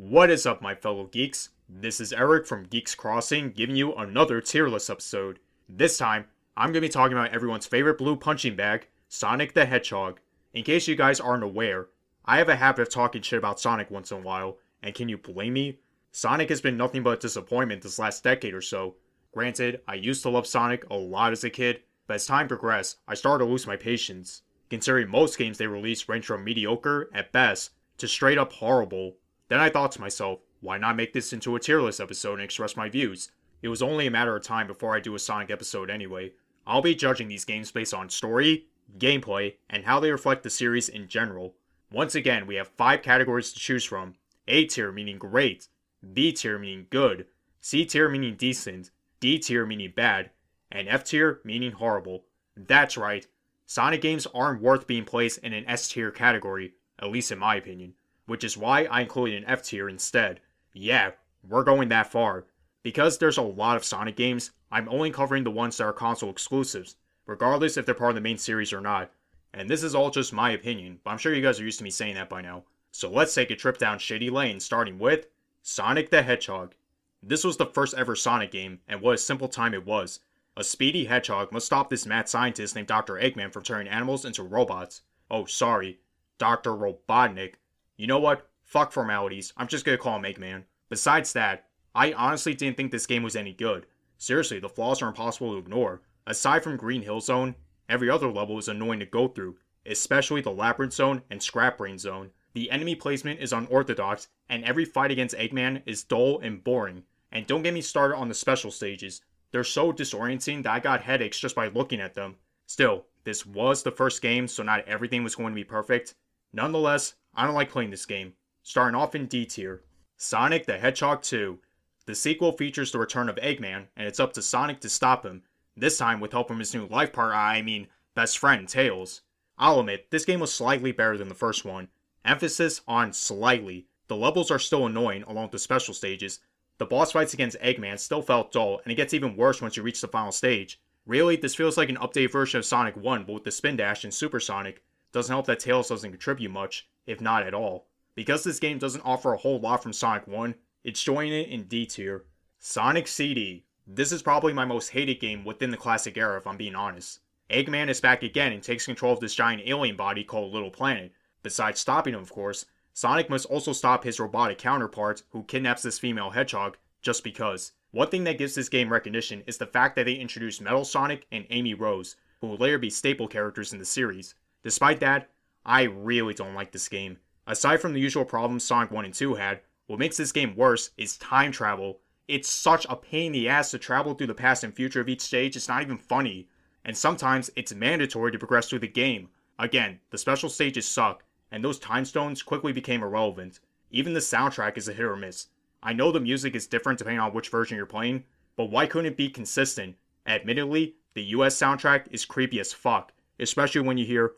What is up, my fellow geeks? This is Eric from Geeks Crossing giving you another tier list episode. This time, I'm going to be talking about everyone's favorite blue punching bag, Sonic the Hedgehog. In case you guys aren't aware, I have a habit of talking shit about Sonic once in a while, and can you blame me? Sonic has been nothing but a disappointment this last decade or so. Granted, I used to love Sonic a lot as a kid, but as time progressed, I started to lose my patience, considering most games they release range from mediocre at best to straight up horrible. Then I thought to myself, why not make this into a tier list episode and express my views? It was only a matter of time before I do a Sonic episode anyway. I'll be judging these games based on story, gameplay, and how they reflect the series in general. Once again, we have five categories to choose from A tier meaning great, B tier meaning good, C tier meaning decent, D tier meaning bad, and F tier meaning horrible. That's right, Sonic games aren't worth being placed in an S tier category, at least in my opinion which is why I included an F tier instead. Yeah, we're going that far. Because there's a lot of Sonic games, I'm only covering the ones that are console exclusives, regardless if they're part of the main series or not. And this is all just my opinion, but I'm sure you guys are used to me saying that by now. So let's take a trip down shady lane, starting with Sonic the Hedgehog. This was the first ever Sonic game, and what a simple time it was. A speedy hedgehog must stop this mad scientist named Dr. Eggman from turning animals into robots. Oh, sorry, Dr. Robotnik, you know what? Fuck formalities. I'm just gonna call him Eggman. Besides that, I honestly didn't think this game was any good. Seriously, the flaws are impossible to ignore. Aside from Green Hill Zone, every other level is annoying to go through, especially the Labyrinth Zone and Scrap Brain Zone. The enemy placement is unorthodox, and every fight against Eggman is dull and boring. And don't get me started on the special stages. They're so disorienting that I got headaches just by looking at them. Still, this was the first game, so not everything was going to be perfect. Nonetheless, I don't like playing this game. Starting off in D tier Sonic the Hedgehog 2. The sequel features the return of Eggman, and it's up to Sonic to stop him, this time with help from his new life partner, I mean, best friend, Tails. I'll admit, this game was slightly better than the first one. Emphasis on slightly. The levels are still annoying along with the special stages. The boss fights against Eggman still felt dull, and it gets even worse once you reach the final stage. Really, this feels like an updated version of Sonic 1, but with the spin dash and Super Sonic. Doesn't help that Tails doesn't contribute much if not at all. Because this game doesn't offer a whole lot from Sonic 1, it's joining it in D tier. Sonic CD. This is probably my most hated game within the classic era, if I'm being honest. Eggman is back again and takes control of this giant alien body called Little Planet. Besides stopping him, of course, Sonic must also stop his robotic counterpart, who kidnaps this female hedgehog, just because. One thing that gives this game recognition is the fact that they introduced Metal Sonic and Amy Rose, who will later be staple characters in the series. Despite that, I really don't like this game. Aside from the usual problems Sonic 1 and 2 had, what makes this game worse is time travel. It's such a pain in the ass to travel through the past and future of each stage, it's not even funny. And sometimes it's mandatory to progress through the game. Again, the special stages suck, and those time stones quickly became irrelevant. Even the soundtrack is a hit or miss. I know the music is different depending on which version you're playing, but why couldn't it be consistent? Admittedly, the US soundtrack is creepy as fuck, especially when you hear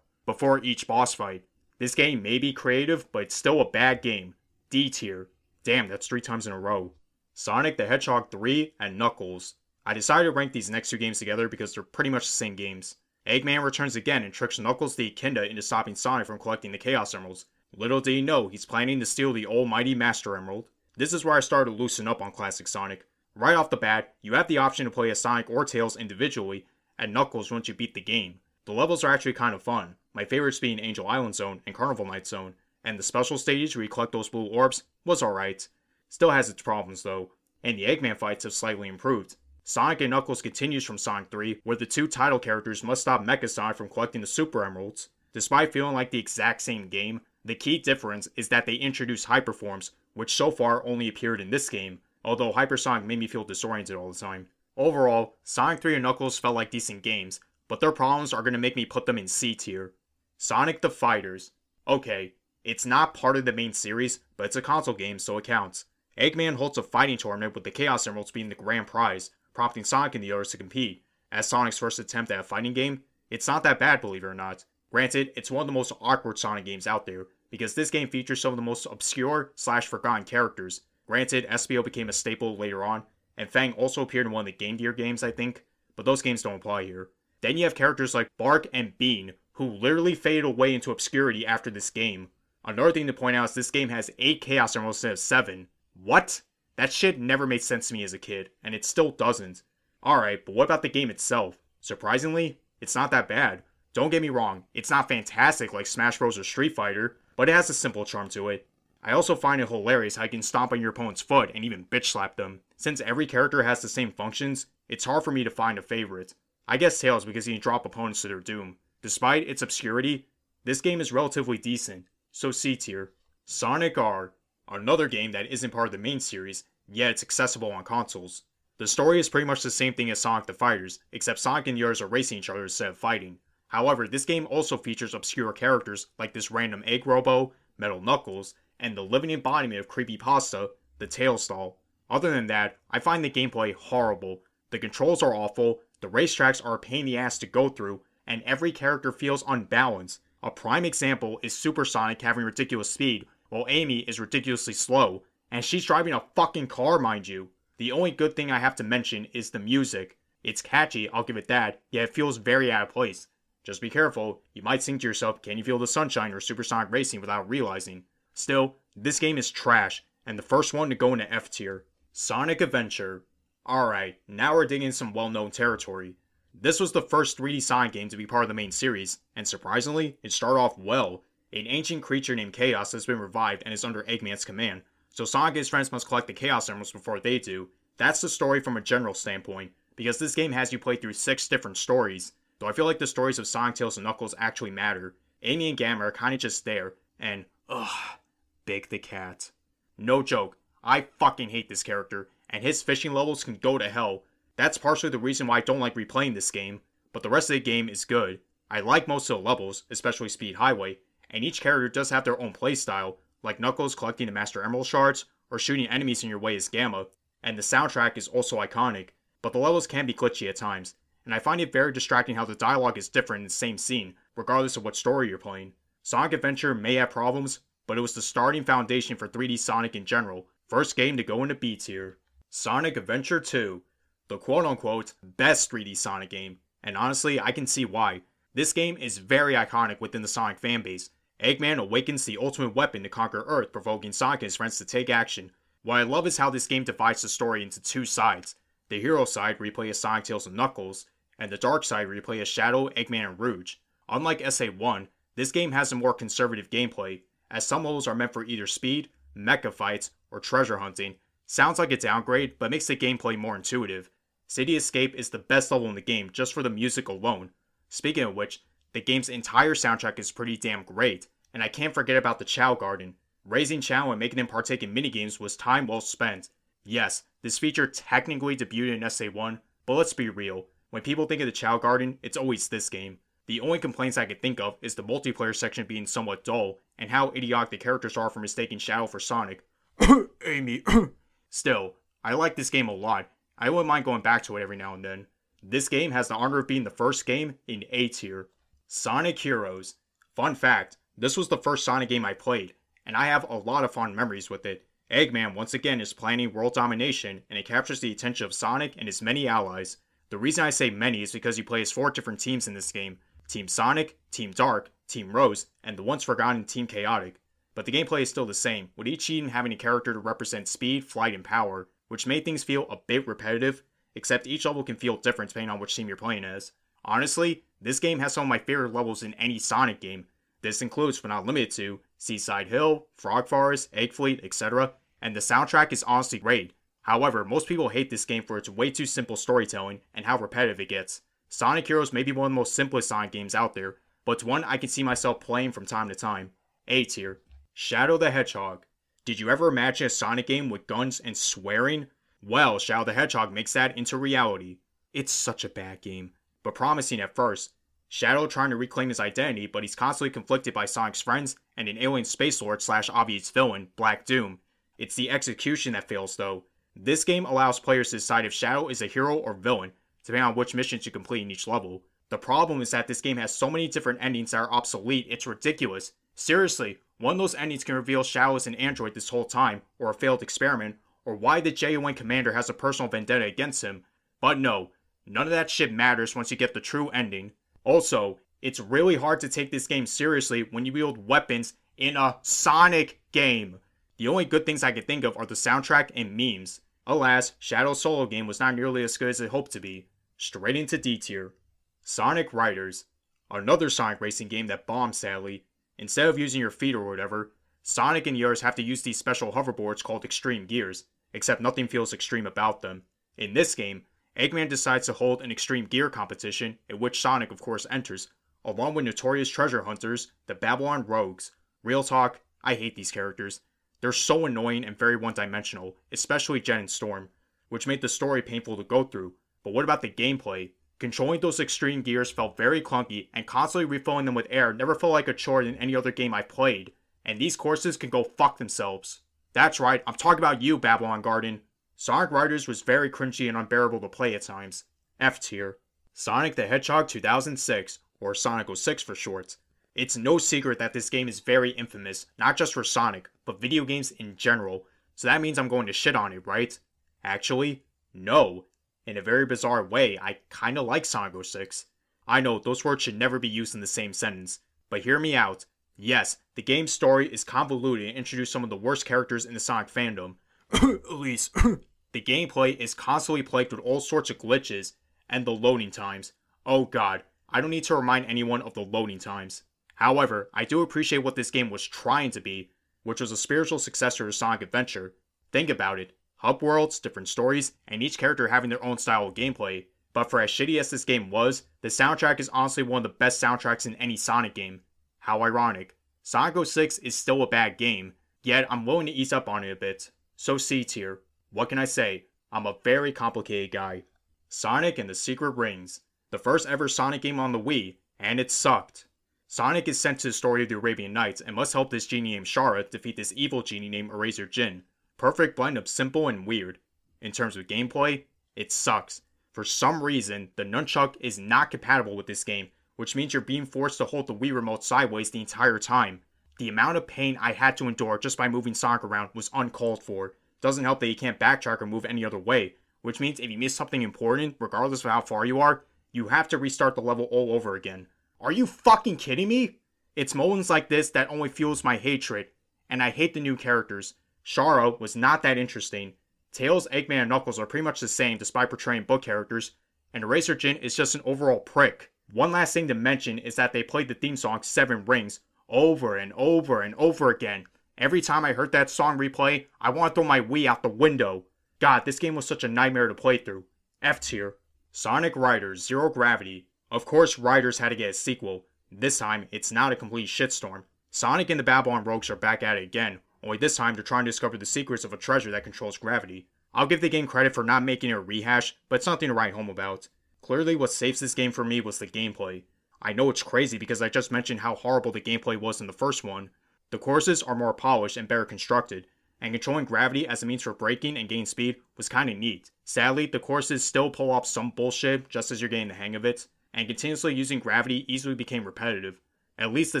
before each boss fight. This game may be creative, but it's still a bad game. D tier. Damn, that's three times in a row. Sonic the Hedgehog 3 and Knuckles. I decided to rank these next two games together because they're pretty much the same games. Eggman returns again and tricks Knuckles the Echidna into stopping Sonic from collecting the Chaos Emeralds. Little did he know, he's planning to steal the almighty Master Emerald. This is where I started to loosen up on classic Sonic. Right off the bat, you have the option to play as Sonic or Tails individually, and Knuckles once you beat the game. The levels are actually kind of fun, my favorites being Angel Island Zone and Carnival Night Zone, and the special stage where you collect those blue orbs was alright. Still has its problems though, and the Eggman fights have slightly improved. Sonic and Knuckles continues from Sonic 3, where the two title characters must stop Mecha Sonic from collecting the Super Emeralds. Despite feeling like the exact same game, the key difference is that they introduced Hyperforms, which so far only appeared in this game, although Hypersonic made me feel disoriented all the time. Overall, Sonic 3 and Knuckles felt like decent games, but their problems are going to make me put them in C tier. Sonic the Fighters. Okay, it's not part of the main series, but it's a console game, so it counts. Eggman holds a fighting tournament with the Chaos Emeralds being the grand prize, prompting Sonic and the others to compete. As Sonic's first attempt at a fighting game, it's not that bad, believe it or not. Granted, it's one of the most awkward Sonic games out there, because this game features some of the most obscure slash forgotten characters. Granted, Espio became a staple later on, and Fang also appeared in one of the Game Gear games, I think, but those games don't apply here. Then you have characters like Bark and Bean, who literally faded away into obscurity after this game. Another thing to point out is this game has 8 Chaos Emeralds instead of 7. What? That shit never made sense to me as a kid, and it still doesn't. Alright, but what about the game itself? Surprisingly, it's not that bad. Don't get me wrong, it's not fantastic like Smash Bros. or Street Fighter, but it has a simple charm to it. I also find it hilarious how you can stomp on your opponent's foot and even bitch slap them. Since every character has the same functions, it's hard for me to find a favorite. I guess Tails because he can drop opponents to their doom. Despite its obscurity, this game is relatively decent, so C tier. Sonic R, another game that isn't part of the main series, yet it's accessible on consoles. The story is pretty much the same thing as Sonic the Fighters, except Sonic and yours are racing each other instead of fighting. However, this game also features obscure characters like this random Egg Robo, Metal Knuckles, and the living embodiment of creepy pasta, the Tails doll. Other than that, I find the gameplay horrible. The controls are awful, the racetracks are a pain in the ass to go through, and every character feels unbalanced. A prime example is Super Sonic having ridiculous speed, while Amy is ridiculously slow, and she's driving a fucking car, mind you. The only good thing I have to mention is the music. It's catchy, I'll give it that, yet it feels very out of place. Just be careful, you might think to yourself, can you feel the sunshine or supersonic racing without realizing? Still, this game is trash, and the first one to go into F tier. Sonic Adventure. Alright, now we're digging some well known territory. This was the first 3D Sonic game to be part of the main series, and surprisingly, it started off well. An ancient creature named Chaos has been revived and is under Eggman's command, so Sonic and his friends must collect the Chaos Emeralds before they do. That's the story from a general standpoint, because this game has you play through 6 different stories, though I feel like the stories of Sonic, Tails, and Knuckles actually matter. Amy and Gamma are kinda just there, and ugh, Big the Cat. No joke, I fucking hate this character, and his fishing levels can go to hell, that's partially the reason why I don't like replaying this game, but the rest of the game is good. I like most of the levels, especially Speed Highway, and each character does have their own playstyle, like Knuckles collecting the Master Emerald shards, or shooting enemies in your way as Gamma, and the soundtrack is also iconic, but the levels can be glitchy at times, and I find it very distracting how the dialogue is different in the same scene, regardless of what story you're playing. Sonic Adventure may have problems, but it was the starting foundation for 3D Sonic in general, first game to go into B tier. Sonic Adventure 2 the quote unquote best 3D Sonic game, and honestly, I can see why. This game is very iconic within the Sonic fanbase. Eggman awakens the ultimate weapon to conquer Earth, provoking Sonic and his friends to take action. What I love is how this game divides the story into two sides. The hero side where you play as Sonic, Tails, and Knuckles, and the dark side where you play as Shadow, Eggman, and Rouge. Unlike SA1, this game has a more conservative gameplay, as some levels are meant for either speed, mecha fights, or treasure hunting. Sounds like a downgrade, but makes the gameplay more intuitive. City Escape is the best level in the game just for the music alone. Speaking of which, the game's entire soundtrack is pretty damn great, and I can't forget about the Chao Garden. Raising Chao and making him partake in minigames was time well spent. Yes, this feature technically debuted in SA1, but let's be real, when people think of the Chao Garden, it's always this game. The only complaints I can think of is the multiplayer section being somewhat dull, and how idiotic the characters are for mistaking Shadow for Sonic. Amy. Still, I like this game a lot, I wouldn't mind going back to it every now and then. This game has the honor of being the first game in A tier. Sonic Heroes. Fun fact, this was the first Sonic game I played, and I have a lot of fond memories with it. Eggman once again is planning world domination, and it captures the attention of Sonic and his many allies. The reason I say many is because you play as four different teams in this game Team Sonic, Team Dark, Team Rose, and the once forgotten Team Chaotix. But the gameplay is still the same, with each team having a character to represent speed, flight, and power which made things feel a bit repetitive, except each level can feel different depending on which team you're playing as. Honestly, this game has some of my favorite levels in any Sonic game. This includes, but not limited to, Seaside Hill, Frog Forest, Egg Fleet, etc., and the soundtrack is honestly great. However, most people hate this game for its way too simple storytelling and how repetitive it gets. Sonic Heroes may be one of the most simplest Sonic games out there, but it's one I can see myself playing from time to time. A tier. Shadow the Hedgehog. Did you ever imagine a Sonic game with guns and swearing? Well, Shadow the Hedgehog makes that into reality. It's such a bad game, but promising at first. Shadow trying to reclaim his identity, but he's constantly conflicted by Sonic's friends and an alien space lord slash obvious villain, Black Doom. It's the execution that fails though. This game allows players to decide if Shadow is a hero or villain, depending on which missions you complete in each level. The problem is that this game has so many different endings that are obsolete, it's ridiculous. Seriously, one of those endings can reveal Shadow is an android this whole time, or a failed experiment, or why the GUN commander has a personal vendetta against him. But no, none of that shit matters once you get the true ending. Also, it's really hard to take this game seriously when you wield weapons in a Sonic game. The only good things I can think of are the soundtrack and memes. Alas, Shadow's Solo game was not nearly as good as it hoped to be. Straight into D tier. Sonic Riders. Another Sonic racing game that bombed sadly. Instead of using your feet or whatever, Sonic and yours have to use these special hoverboards called Extreme Gears, except nothing feels extreme about them. In this game, Eggman decides to hold an extreme gear competition in which Sonic, of course, enters, along with notorious treasure hunters, the Babylon Rogues. Real talk, I hate these characters. They're so annoying and very one dimensional, especially Jet and Storm, which made the story painful to go through. But what about the gameplay? Controlling those extreme gears felt very clunky, and constantly refilling them with air never felt like a chore in any other game I played. And these courses can go fuck themselves. That's right, I'm talking about you, Babylon Garden. Sonic Riders was very cringy and unbearable to play at times. F tier. Sonic the Hedgehog 2006, or Sonic 06 for short. It's no secret that this game is very infamous, not just for Sonic, but video games in general, so that means I'm going to shit on it, right? Actually, no. In a very bizarre way, I kinda like Sonic 06. I know those words should never be used in the same sentence, but hear me out. Yes, the game's story is convoluted and introduced some of the worst characters in the Sonic fandom. At least, the gameplay is constantly plagued with all sorts of glitches, and the loading times. Oh god, I don't need to remind anyone of the loading times. However, I do appreciate what this game was trying to be, which was a spiritual successor to Sonic Adventure. Think about it hub worlds, different stories, and each character having their own style of gameplay. But for as shitty as this game was, the soundtrack is honestly one of the best soundtracks in any Sonic game. How ironic. Sonic 06 is still a bad game, yet I'm willing to ease up on it a bit. So C tier. What can I say? I'm a very complicated guy. Sonic and the Secret Rings. The first ever Sonic game on the Wii, and it sucked. Sonic is sent to the story of the Arabian Nights and must help this genie named Shahra defeat this evil genie named Erazor Djinn. Perfect blend of simple and weird. In terms of gameplay, it sucks. For some reason, the nunchuck is not compatible with this game, which means you're being forced to hold the Wii remote sideways the entire time. The amount of pain I had to endure just by moving Sonic around was uncalled for. Doesn't help that you can't backtrack or move any other way, which means if you miss something important, regardless of how far you are, you have to restart the level all over again. Are you fucking kidding me? It's moments like this that only fuels my hatred, and I hate the new characters. Shahra was not that interesting. Tails, Eggman, and Knuckles are pretty much the same despite portraying book characters, and Erazor Djinn is just an overall prick. One last thing to mention is that they played the theme song Seven Rings over and over and over again. Every time I heard that song replay, I want to throw my Wii out the window. God, this game was such a nightmare to play through. F tier. Sonic Riders Zero Gravity. Of course, Riders had to get a sequel. This time, it's not a complete shitstorm. Sonic and the Babylon Rogues are back at it again, only this time they're trying to discover the secrets of a treasure that controls gravity. I'll give the game credit for not making it a rehash, but it's nothing to write home about. Clearly, what saves this game for me was the gameplay. I know it's crazy because I just mentioned how horrible the gameplay was in the first one. The courses are more polished and better constructed, and controlling gravity as a means for braking and gaining speed was kinda neat. Sadly, the courses still pull off some bullshit just as you're getting the hang of it, and continuously using gravity easily became repetitive. At least the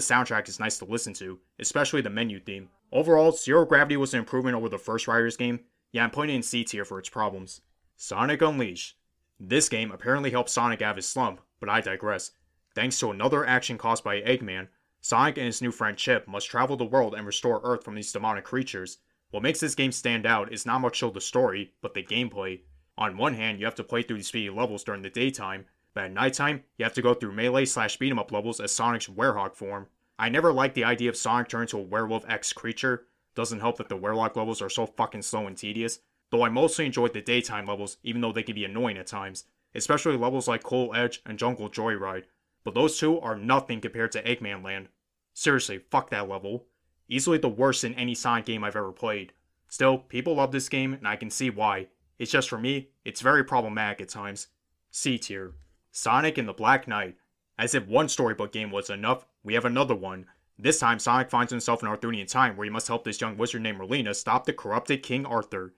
soundtrack is nice to listen to, especially the menu theme. Overall, Zero Gravity was an improvement over the first Riders game, yeah, I'm pointing in C tier for its problems. Sonic Unleashed. This game apparently helped Sonic out of his slump, but I digress. Thanks to another action caused by Eggman, Sonic and his new friend Chip must travel the world and restore Earth from these demonic creatures. What makes this game stand out is not much of the story, but the gameplay. On one hand, you have to play through these speedy levels during the daytime, but at nighttime, you have to go through melee slash beat 'em up levels as Sonic's werehog form. I never liked the idea of Sonic turning to a werewolf X creature. Doesn't help that the werewolf levels are so fucking slow and tedious, though I mostly enjoyed the daytime levels, even though they can be annoying at times, especially levels like Cool Edge and Jungle Joyride. But those two are nothing compared to Eggman Land. Seriously, fuck that level. Easily the worst in any Sonic game I've ever played. Still, people love this game, and I can see why. It's just for me, it's very problematic at times. C tier. Sonic and the Black Knight. As if one storybook game was enough, we have another one. This time, Sonic finds himself in Arthurian time where he must help this young wizard named Merlina stop the corrupted King Arthur.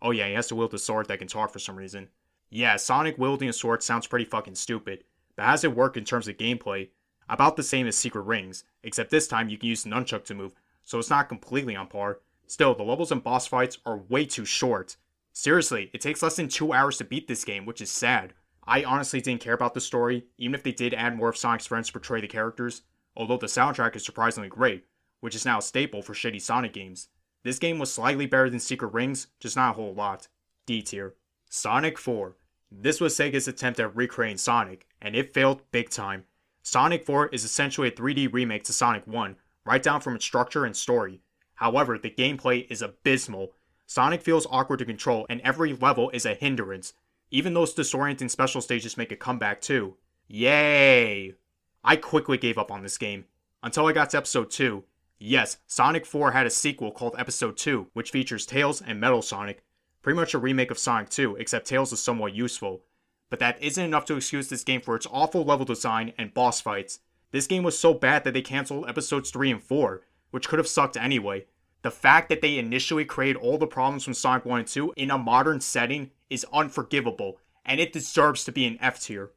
Oh yeah, he has to wield a sword that can talk for some reason. Yeah, Sonic wielding a sword sounds pretty fucking stupid, but does it work in terms of gameplay? About the same as Secret Rings, except this time you can use Nunchuck to move, so it's not completely on par. Still, the levels and boss fights are way too short. Seriously, it takes less than two hours to beat this game, which is sad. I honestly didn't care about the story, even if they did add more of Sonic's friends to portray the characters. Although the soundtrack is surprisingly great, which is now a staple for shitty Sonic games. This game was slightly better than Secret Rings, just not a whole lot. D tier. Sonic 4. This was Sega's attempt at recreating Sonic, and it failed big time. Sonic 4 is essentially a 3D remake to Sonic 1, right down from its structure and story. However, the gameplay is abysmal. Sonic feels awkward to control, and every level is a hindrance. Even those disorienting special stages make a comeback too. Yay! I quickly gave up on this game. Until I got to episode 2. Yes, Sonic 4 had a sequel called Episode 2, which features Tails and Metal Sonic. Pretty much a remake of Sonic 2, except Tails is somewhat useful. But that isn't enough to excuse this game for its awful level design and boss fights. This game was so bad that they cancelled episodes 3 and 4, which could have sucked anyway. The fact that they initially created all the problems from Sonic 1 and 2 in a modern setting is unforgivable, and it deserves to be an F tier.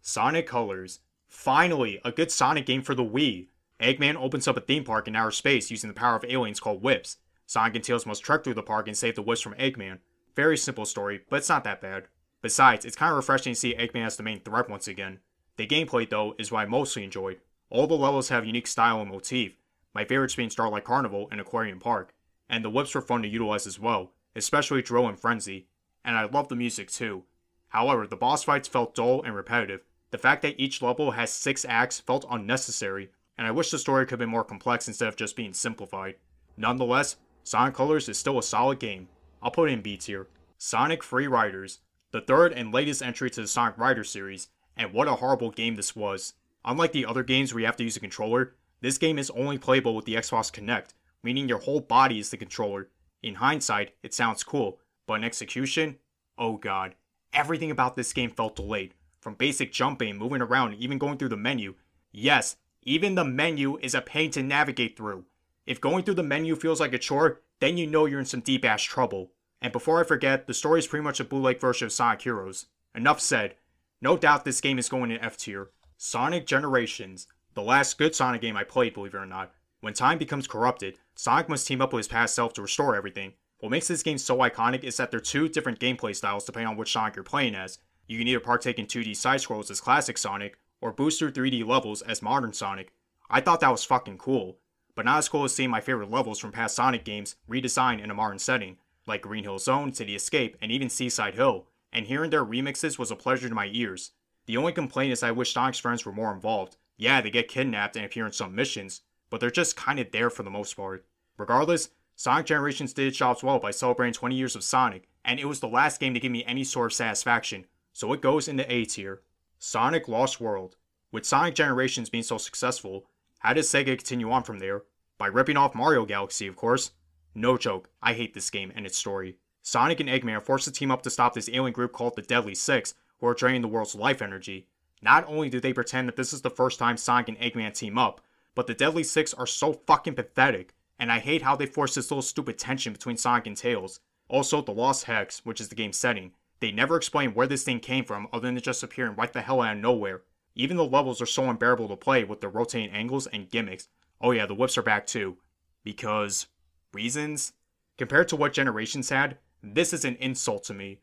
Sonic Colors. Finally, a good Sonic game for the Wii. Eggman opens up a theme park in outer space using the power of aliens called Wisps. Sonic and Tails must trek through the park and save the Wisps from Eggman. Very simple story, but it's not that bad. Besides, it's kind of refreshing to see Eggman as the main threat once again. The gameplay, though, is what I mostly enjoyed. All the levels have unique style and motif, my favorites being Starlight Carnival and Aquarium Park, and the Wisps were fun to utilize as well, especially Drill and Frenzy, and I love the music too. However, the boss fights felt dull and repetitive. The fact that each level has six acts felt unnecessary, and I wish the story could have been more complex instead of just being simplified. Nonetheless, Sonic Colors is still a solid game. I'll put it in B tier. Sonic Free Riders the third and latest entry to the Sonic Rider series, and what a horrible game this was. Unlike the other games where you have to use a controller, this game is only playable with the Xbox Kinect, meaning your whole body is the controller. In hindsight, it sounds cool, but in execution, oh god. Everything about this game felt delayed, from basic jumping, moving around, even going through the menu. Yes, even the menu is a pain to navigate through. If going through the menu feels like a chore, then you know you're in some deep ass trouble. And before I forget, the story is pretty much a bootleg version of Sonic Heroes. Enough said. No doubt this game is going in F tier. Sonic Generations, the last good Sonic game I played, believe it or not. When time becomes corrupted, Sonic must team up with his past self to restore everything. What makes this game so iconic is that there are two different gameplay styles depending on which Sonic you're playing as. You can either partake in 2D side scrolls as classic Sonic, or boost through 3D levels as modern Sonic. I thought that was fucking cool, but not as cool as seeing my favorite levels from past Sonic games redesigned in a modern setting like Green Hill Zone, City Escape, and even Seaside Hill, and hearing their remixes was a pleasure to my ears. The only complaint is I wish Sonic's friends were more involved. Yeah, they get kidnapped and appear in some missions, but they're just kinda there for the most part. Regardless, Sonic Generations did its jobs well by celebrating 20 years of Sonic, and it was the last game to give me any sort of satisfaction, so it goes into A tier. Sonic Lost World. With Sonic Generations being so successful, how does Sega continue on from there? By ripping off Mario Galaxy, of course. No joke, I hate this game and its story. Sonic and Eggman are forced to team up to stop this alien group called the Deadly Six, who are draining the world's life energy. Not only do they pretend that this is the first time Sonic and Eggman team up, but the Deadly Six are so fucking pathetic, and I hate how they force this little stupid tension between Sonic and Tails. Also, the Lost Hex, which is the game's setting. They never explain where this thing came from other than it just appearing right the hell out of nowhere. Even the levels are so unbearable to play with their rotating angles and gimmicks. Oh yeah, the Wisps are back too. Because reasons? Compared to what Generations had, this is an insult to me.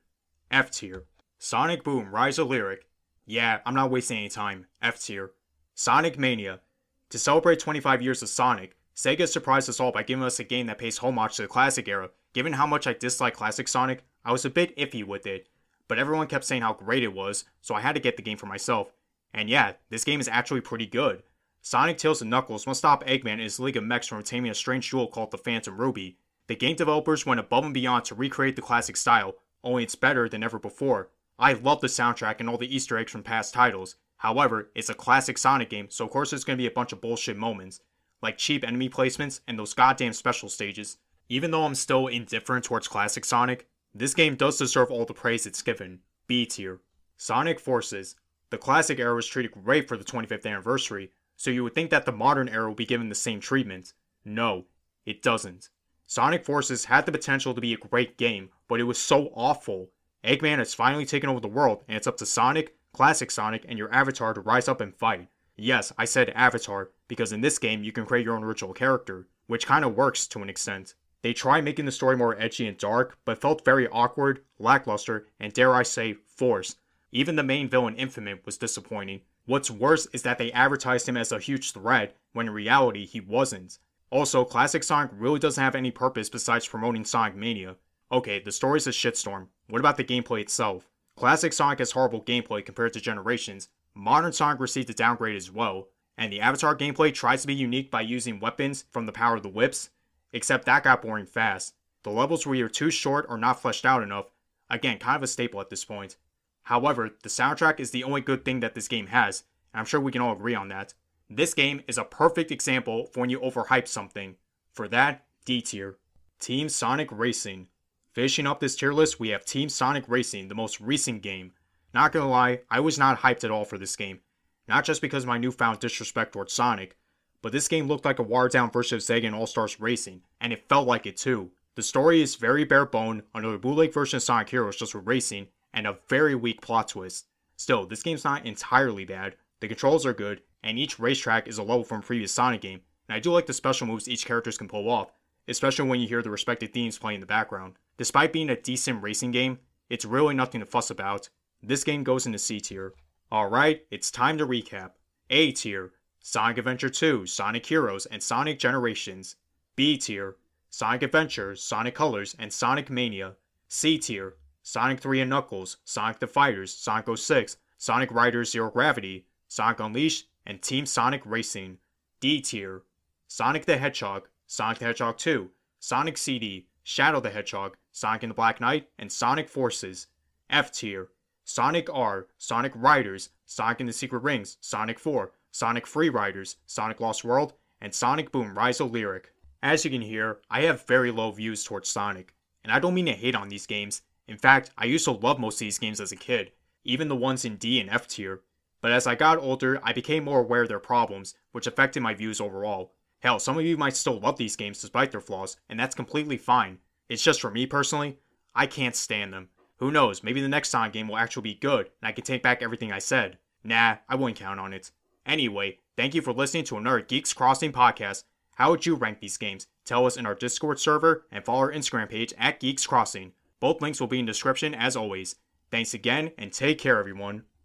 F tier. Sonic Boom Rise of Lyric. Yeah, I'm not wasting any time. F tier. Sonic Mania. To celebrate 25 years of Sonic, Sega surprised us all by giving us a game that pays homage to the classic era. Given how much I dislike classic Sonic, I was a bit iffy with it, but everyone kept saying how great it was, so I had to get the game for myself. And yeah, this game is actually pretty good. Sonic, Tails, and Knuckles must stop Eggman and his League of Mechs from obtaining a strange jewel called the Phantom Ruby. The game developers went above and beyond to recreate the classic style, only it's better than ever before. I love the soundtrack and all the Easter eggs from past titles. However, it's a classic Sonic game, so of course there's gonna be a bunch of bullshit moments, like cheap enemy placements and those goddamn special stages. Even though I'm still indifferent towards classic Sonic, this game does deserve all the praise it's given. B tier. Sonic Forces. The classic era was treated great for the 25th anniversary, so you would think that the modern era will be given the same treatment. No, it doesn't. Sonic Forces had the potential to be a great game, but it was so awful. Eggman has finally taken over the world, and it's up to Sonic, Classic Sonic, and your avatar to rise up and fight. Yes, I said avatar, because in this game you can create your own original character, which kinda works to an extent. They tried making the story more edgy and dark, but felt very awkward, lackluster, and dare I say, forced. Even the main villain Infinite was disappointing, What's worse is that they advertised him as a huge threat when in reality he wasn't. Also, Classic Sonic really doesn't have any purpose besides promoting Sonic Mania. Okay, the story's a shitstorm. What about the gameplay itself? Classic Sonic has horrible gameplay compared to Generations. Modern Sonic received a downgrade as well, and the Avatar gameplay tries to be unique by using weapons from the power of the Wisps, except that got boring fast. The levels were either too short or not fleshed out enough, again, kind of a staple at this point. However, the soundtrack is the only good thing that this game has, and I'm sure we can all agree on that. This game is a perfect example for when you overhype something. For that, D tier. Team Sonic Racing. Finishing up this tier list, we have Team Sonic Racing, the most recent game. Not gonna lie, I was not hyped at all for this game. Not just because of my newfound disrespect towards Sonic, but this game looked like a watered down version of Sega and All Stars Racing, and it felt like it too. The story is very bare bone, another bootleg version of Sonic Heroes just with racing, and a very weak plot twist. Still, this game's not entirely bad, the controls are good, and each racetrack is a level from a previous Sonic game, and I do like the special moves each characters can pull off, especially when you hear the respective themes playing in the background. Despite being a decent racing game, it's really nothing to fuss about. This game goes into C tier. Alright, it's time to recap. A tier Sonic Adventure 2, Sonic Heroes, and Sonic Generations. B tier Sonic Adventure, Sonic Colors, and Sonic Mania. C tier Sonic 3 and Knuckles, Sonic the Fighters, Sonic 06, Sonic Riders Zero Gravity, Sonic Unleashed, and Team Sonic Racing. D tier Sonic the Hedgehog, Sonic the Hedgehog 2, Sonic CD, Shadow the Hedgehog, Sonic and the Black Knight, and Sonic Forces. F tier Sonic R, Sonic Riders, Sonic and the Secret Rings, Sonic 4, Sonic Free Riders, Sonic Lost World, and Sonic Boom Rise of Lyric. As you can hear, I have very low views towards Sonic, and I don't mean to hate on these games. In fact, I used to love most of these games as a kid, even the ones in D and F tier. But as I got older, I became more aware of their problems, which affected my views overall. Hell, some of you might still love these games despite their flaws, and that's completely fine. It's just for me personally, I can't stand them. Who knows, maybe the next Sonic game will actually be good, and I can take back everything I said. Nah, I wouldn't count on it. Anyway, thank you for listening to another Geeks Crossing podcast. How would you rank these games? Tell us in our Discord server and follow our Instagram page at Geeks Crossing. Both links will be in the description as always. Thanks again and take care everyone.